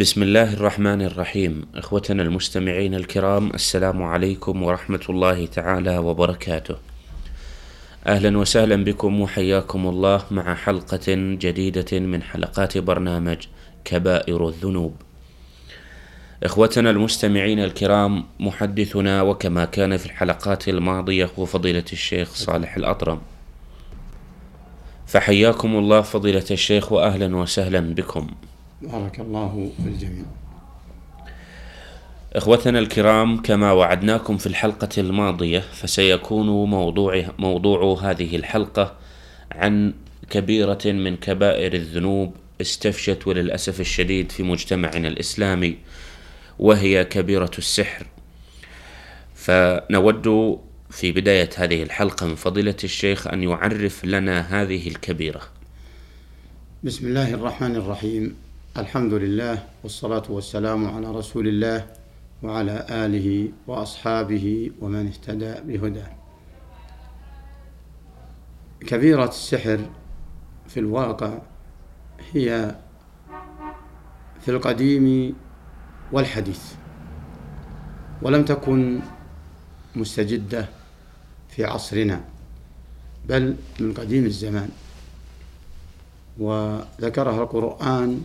بسم الله الرحمن الرحيم اخوتنا المستمعين الكرام السلام عليكم ورحمه الله تعالى وبركاته أهلا وسهلا بكم وحياكم الله مع حلقه جديده من حلقات برنامج كبائر الذنوب اخوتنا المستمعين الكرام محدثنا وكما كان في الحلقات الماضيه هو فضيله الشيخ صالح الاطرم فحياكم الله فضيله الشيخ واهلا وسهلا بكم بارك الله في الجميع. إخوتنا الكرام كما وعدناكم في الحلقة الماضية فسيكون موضوع موضوع هذه الحلقة عن كبيرة من كبائر الذنوب استفشت وللأسف الشديد في مجتمعنا الإسلامي وهي كبيرة السحر. فنود في بداية هذه الحلقة من فضيلة الشيخ أن يعرف لنا هذه الكبيرة. بسم الله الرحمن الرحيم. الحمد لله والصلاة والسلام على رسول الله وعلى آله وأصحابه ومن اهتدى بهداه كبيرة السحر في الواقع هي في القديم والحديث ولم تكن مستجدة في عصرنا بل من قديم الزمان وذكرها القرآن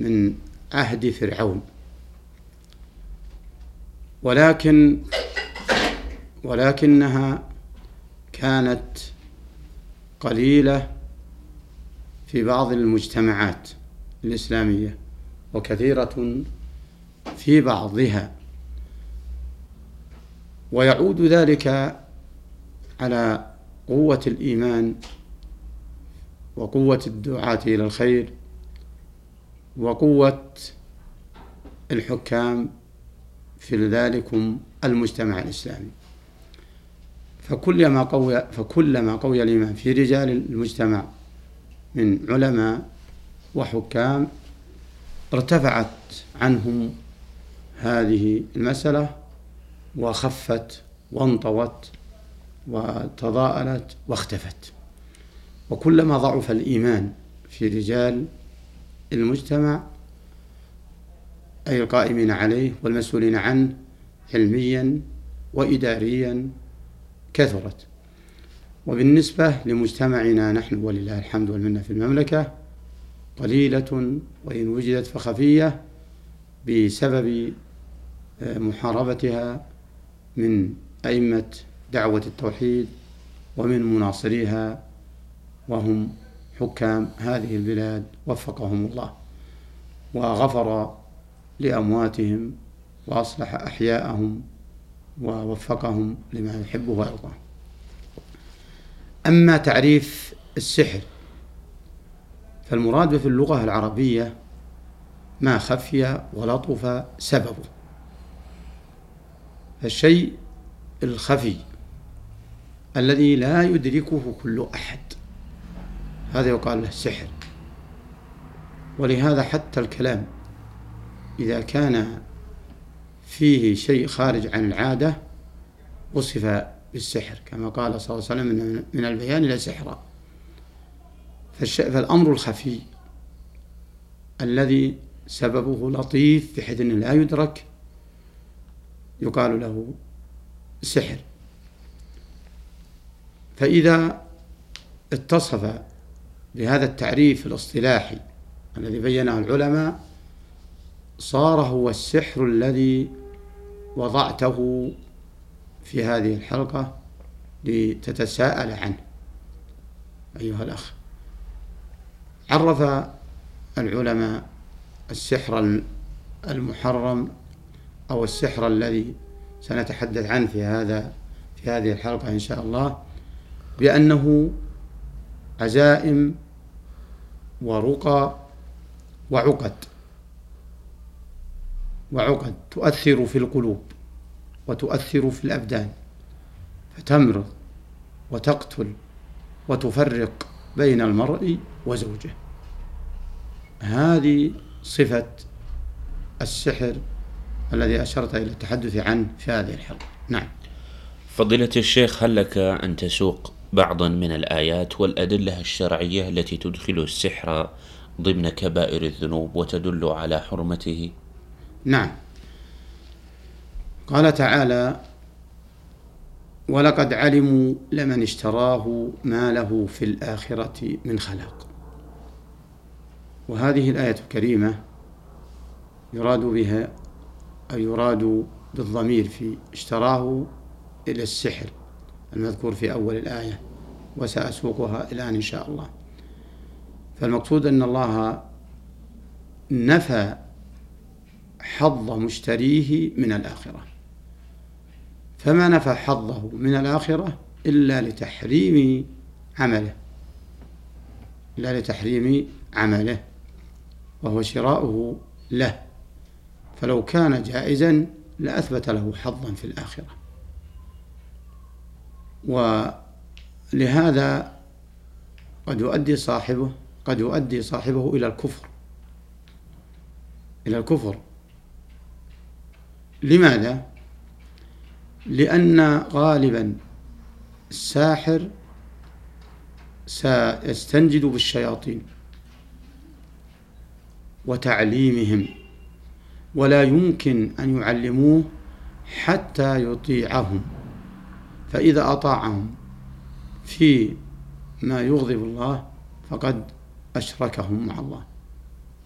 من عهد فرعون. ولكن ولكنها كانت قليلة في بعض المجتمعات الإسلامية وكثيرة في بعضها. ويعود ذلك على قوة الإيمان وقوة الدعاة إلى الخير وقوة الحكام في ذلكم المجتمع الإسلامي. فكلما قوي فكلما قوي الإيمان في رجال المجتمع من علماء وحكام ارتفعت عنهم هذه المسألة وخفت وانطوت وتضاءلت واختفت. وكلما ضعف الإيمان في رجال المجتمع أي القائمين عليه والمسؤولين عنه علميا وإداريا كثرت. وبالنسبة لمجتمعنا نحن ولله الحمد والمنة في المملكة قليلة وإن وجدت فخفية بسبب آه، محاربتها من أئمة دعوة التوحيد ومن مناصريها وهم حكام هذه البلاد وفقهم الله وغفر لأمواتهم وأصلح أحياءهم ووفقهم لما يحبه ويرضاه. أما تعريف السحر فالمراد في اللغة العربية ما خفي ولطف سببه. فالشيء الخفي الذي لا يدركه كل أحد. هذا يقال له سحر. ولهذا حتى الكلام إذا كان فيه شيء خارج عن العادة وصف بالسحر كما قال صلى الله عليه وسلم من البيان إلى سحرا فالأمر الخفي الذي سببه لطيف بحيث أنه لا يدرك يقال له سحر. فإذا اتصف بهذا التعريف الاصطلاحي الذي بينه العلماء صار هو السحر الذي وضعته في هذه الحلقة لتتساءل عنه. أيها الأخ عرف العلماء السحر المحرم أو السحر الذي سنتحدث عنه في هذا في هذه الحلقة إن شاء الله بأنه عزائم ورقى وعقد. وعقد تؤثر في القلوب وتؤثر في الأبدان. فتمرض وتقتل وتفرق بين المرء وزوجه. هذه صفة السحر الذي أشرت إلى التحدث عنه في هذه الحلقة. نعم. فضيلة الشيخ هل لك أن تسوق؟ بعضا من الآيات والأدلة الشرعية التي تدخل السحر ضمن كبائر الذنوب وتدل على حرمته. نعم. قال تعالى ولقد علموا لمن اشتراه ما له في الآخرة من خلاق. وهذه الآية الكريمة يراد بها أو يراد بالضمير في اشتراه إلى السحر المذكور في أول الآية وسأسوقها الآن إن شاء الله. فالمقصود أن الله نفى حظ مشتريه من الآخرة. فما نفى حظه من الآخرة إلا لتحريم عمله. إلا لتحريم عمله وهو شراؤه له. فلو كان جائزا لأثبت له حظا في الآخرة. ولهذا قد يؤدي صاحبه قد يؤدي صاحبه إلى الكفر. إلى الكفر. لماذا؟ لأن غالبا الساحر سيستنجد بالشياطين وتعليمهم ولا يمكن أن يعلموه حتى يطيعهم. فإذا أطاعهم في ما يغضب الله فقد أشركهم مع الله.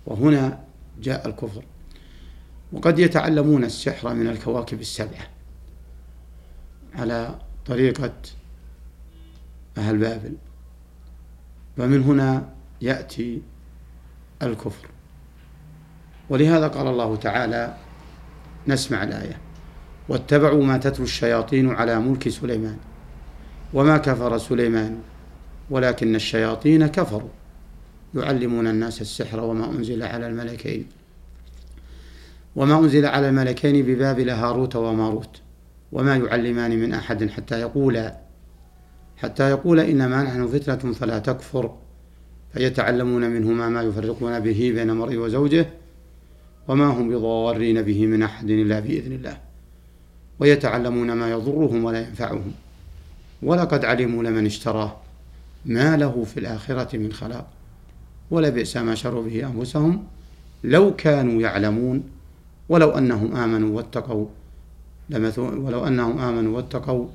وهنا جاء الكفر. وقد يتعلمون السحر من الكواكب السبعة على طريقة أهل بابل. ومن هنا يأتي الكفر. ولهذا قال الله تعالى نسمع الآية. واتبعوا ما تتلو الشياطين على ملك سليمان. وما كفر سليمان ولكن الشياطين كفروا. يعلمون الناس السحر وما أنزل على الملكين. وما أنزل على الملكين ببابل هاروت وماروت. وما يعلمان من أحد حتى يقولا. حتى يقول إنما نحن فتنة فلا تكفر. فيتعلمون منهما ما يفرقون به بين المرء وزوجه. وما هم بضارين به من أحد إلا بإذن الله. ويتعلمون ما يضرهم ولا ينفعهم. ولقد علموا لمن اشتراه ما له في الآخرة من خلاق. ولبئس ما شروا به أنفسهم لو كانوا يعلمون. ولو أنهم آمنوا واتقوا ولو أنهم آمنوا واتقوا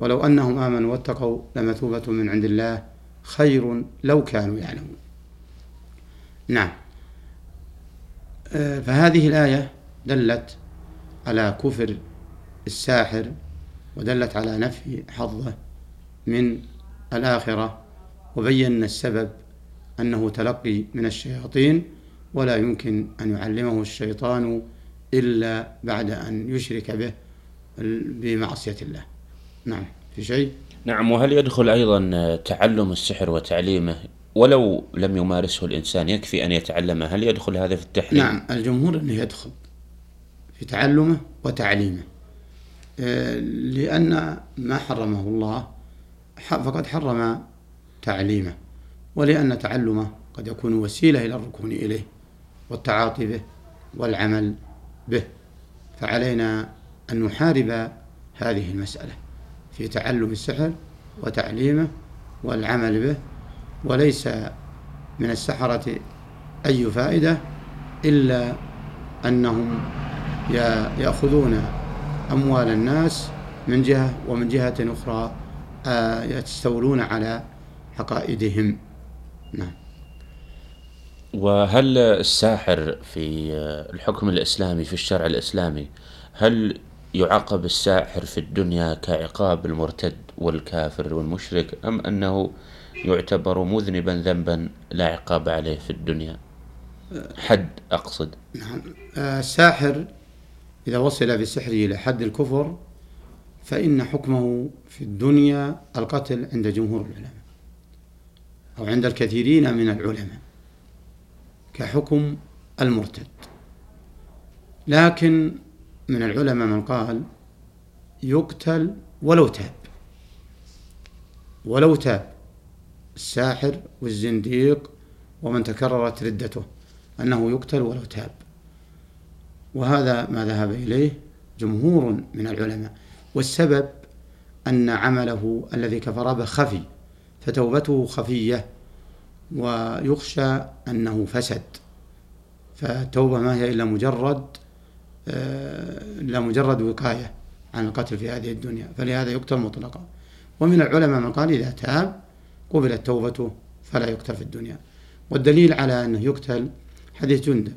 ولو أنهم آمنوا واتقوا لمثوبة من عند الله خير لو كانوا يعلمون. نعم. آه، فهذه الآية دلت على كفر الساحر ودلت على نفي حظه من الآخرة وبين السبب أنه تلقي من الشياطين ولا يمكن أن يعلمه الشيطان إلا بعد أن يشرك به بمعصية الله. نعم في شيء؟ نعم وهل يدخل أيضا تعلم السحر وتعليمه ولو لم يمارسه الإنسان يكفي أن يتعلمه؟ هل يدخل هذا في التحريم نعم الجمهور أنه يدخل. في تعلمه وتعليمه. آه، لأن ما حرمه الله فقد حرم تعليمه ولأن تعلمه قد يكون وسيلة إلى الركون إليه والتعاطي به والعمل به. فعلينا أن نحارب هذه المسألة في تعلم السحر وتعليمه والعمل به. وليس من السحرة أي فائدة إلا أنهم يأخذون أموال الناس من جهة ومن جهة أخرى آه، يستولون على عقائدهم نعم. وهل الساحر في الحكم الإسلامي في الشرع الإسلامي هل يعاقب الساحر في الدنيا كعقاب المرتد والكافر والمشرك أم أنه يعتبر مذنبا ذنبا لا عقاب عليه في الدنيا؟ حد أقصد. نعم. الساحر إذا وصل بسحره إلى حد الكفر فإن حكمه في الدنيا القتل عند جمهور العلماء أو عند الكثيرين من العلماء كحكم المرتد. لكن من العلماء من قال يقتل ولو تاب ولو تاب الساحر والزنديق ومن تكررت ردته أنه يقتل ولو تاب. وهذا ما ذهب إليه جمهور من العلماء. والسبب أن عمله الذي كفر به خفي فتوبته خفية ويخشى أنه فسد. فالتوبة ما هي إلا مجرد إلا مجرد وقاية عن القتل في هذه الدنيا. فلهذا يقتل مطلقا. ومن العلماء من قال إذا تاب قبلت توبته فلا يقتل في الدنيا. والدليل على أنه يقتل حديث جندب.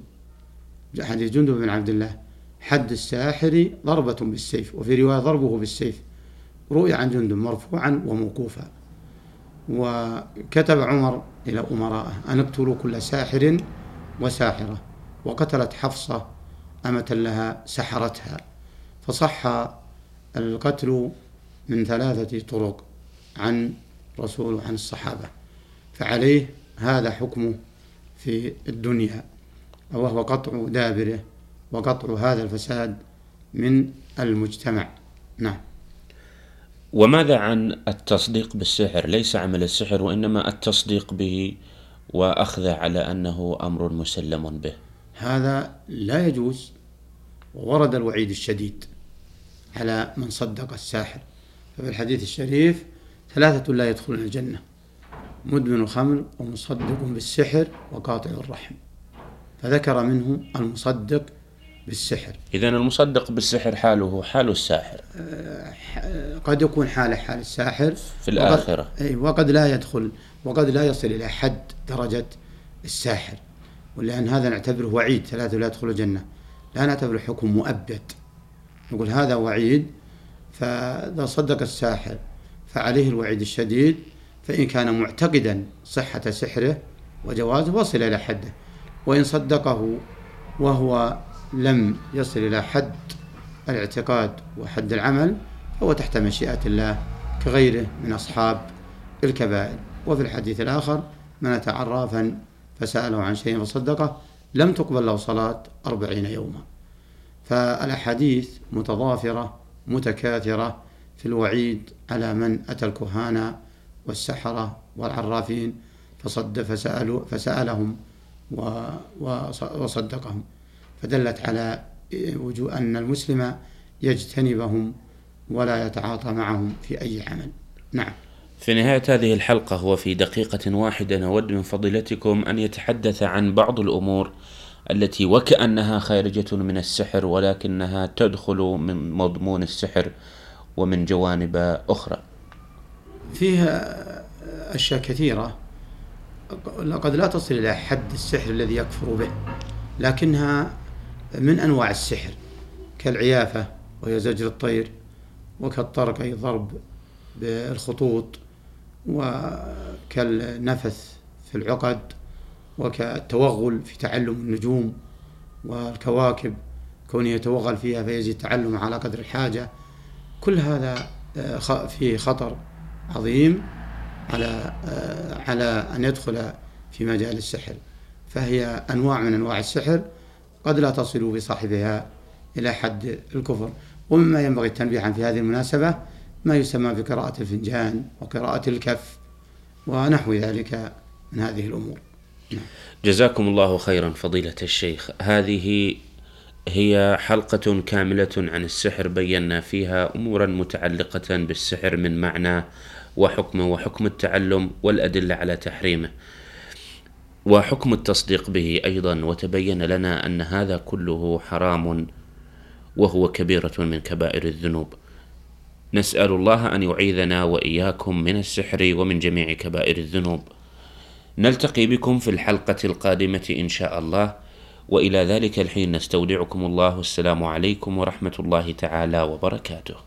حديث جندب بن عبد الله حد الساحر ضربة بالسيف وفي رواية ضربه بالسيف. روي عن جندب مرفوعا وموقوفا. وكتب عمر إلى أمرائه أن اقتلوا كل ساحر وساحرة وقتلت حفصة أمة لها سحرتها. فصح القتل من ثلاثة طرق عن رسول وعن الصحابة. فعليه هذا حكمه في الدنيا. وهو قطع دابره وقطع هذا الفساد من المجتمع. نعم. وماذا عن التصديق بالسحر؟ ليس عمل السحر وإنما التصديق به وأخذه على أنه أمر مسلم به. هذا لا يجوز وورد الوعيد الشديد على من صدق الساحر. ففي الحديث الشريف ثلاثة لا يدخلون الجنة مدمن الخمر ومصدق بالسحر وقاطع الرحم. فذكر منه المصدق بالسحر. إذا المصدق بالسحر حاله حال الساحر. آه، قد يكون حاله حال الساحر. في الآخرة. وقد, وقد لا يدخل وقد لا يصل إلى حد درجة الساحر. ولأن هذا نعتبره وعيد ثلاثة لا يدخلوا الجنة. لا نعتبره حكم مؤبد. نقول هذا وعيد فإذا صدق الساحر فعليه الوعيد الشديد فإن كان معتقدا صحة سحره وجوازه وصل إلى حده. وإن صدقه وهو لم يصل إلى حد الاعتقاد وحد العمل فهو تحت مشيئة الله كغيره من أصحاب الكبائر. وفي الحديث الآخر من أتى عرافا فسأله عن شيء فصدقه لم تقبل له صلاة أربعين يوما. فالأحاديث متضافرة متكاثرة في الوعيد على من أتى الكهانة والسحرة والعرافين فصد فسألوا فسألهم وصدقهم. فدلت على وجوه أن المسلم يجتنبهم ولا يتعاطى معهم في أي عمل. نعم. في نهاية هذه الحلقة وفي دقيقة واحدة نود من فضيلتكم أن يتحدث عن بعض الأمور التي وكأنها خارجة من السحر ولكنها تدخل من مضمون السحر ومن جوانب أخرى. فيها أشياء كثيرة. قد لا تصل إلى حد السحر الذي يكفر به لكنها من أنواع السحر كالعيافة وهي زجر الطير وكالطرق أي ضرب بالخطوط وكالنفث في العقد وكالتوغل في تعلم النجوم والكواكب كونه يتوغل فيها فيزيد تعلم على قدر الحاجة. كل هذا آه، فيه خطر عظيم. على آه، على أن يدخل في مجال السحر فهي أنواع من أنواع السحر قد لا تصل بصاحبها إلى حد الكفر. ومما ينبغي التنبيه عن في هذه المناسبة ما يسمى بقراءة الفنجان وقراءة الكف ونحو ذلك من هذه الأمور. نعم. جزاكم الله خيرا فضيلة الشيخ. هذه هي حلقة كاملة عن السحر بينا فيها أمورا متعلقة بالسحر من معنى وحكمه وحكم التعلم والأدلة على تحريمه. وحكم التصديق به أيضا وتبين لنا أن هذا كله حرام وهو كبيرة من كبائر الذنوب. نسأل الله أن يعيذنا وإياكم من السحر ومن جميع كبائر الذنوب. نلتقي بكم في الحلقة القادمة إن شاء الله. وإلى ذلك الحين نستودعكم الله. السلام عليكم ورحمة الله تعالى وبركاته.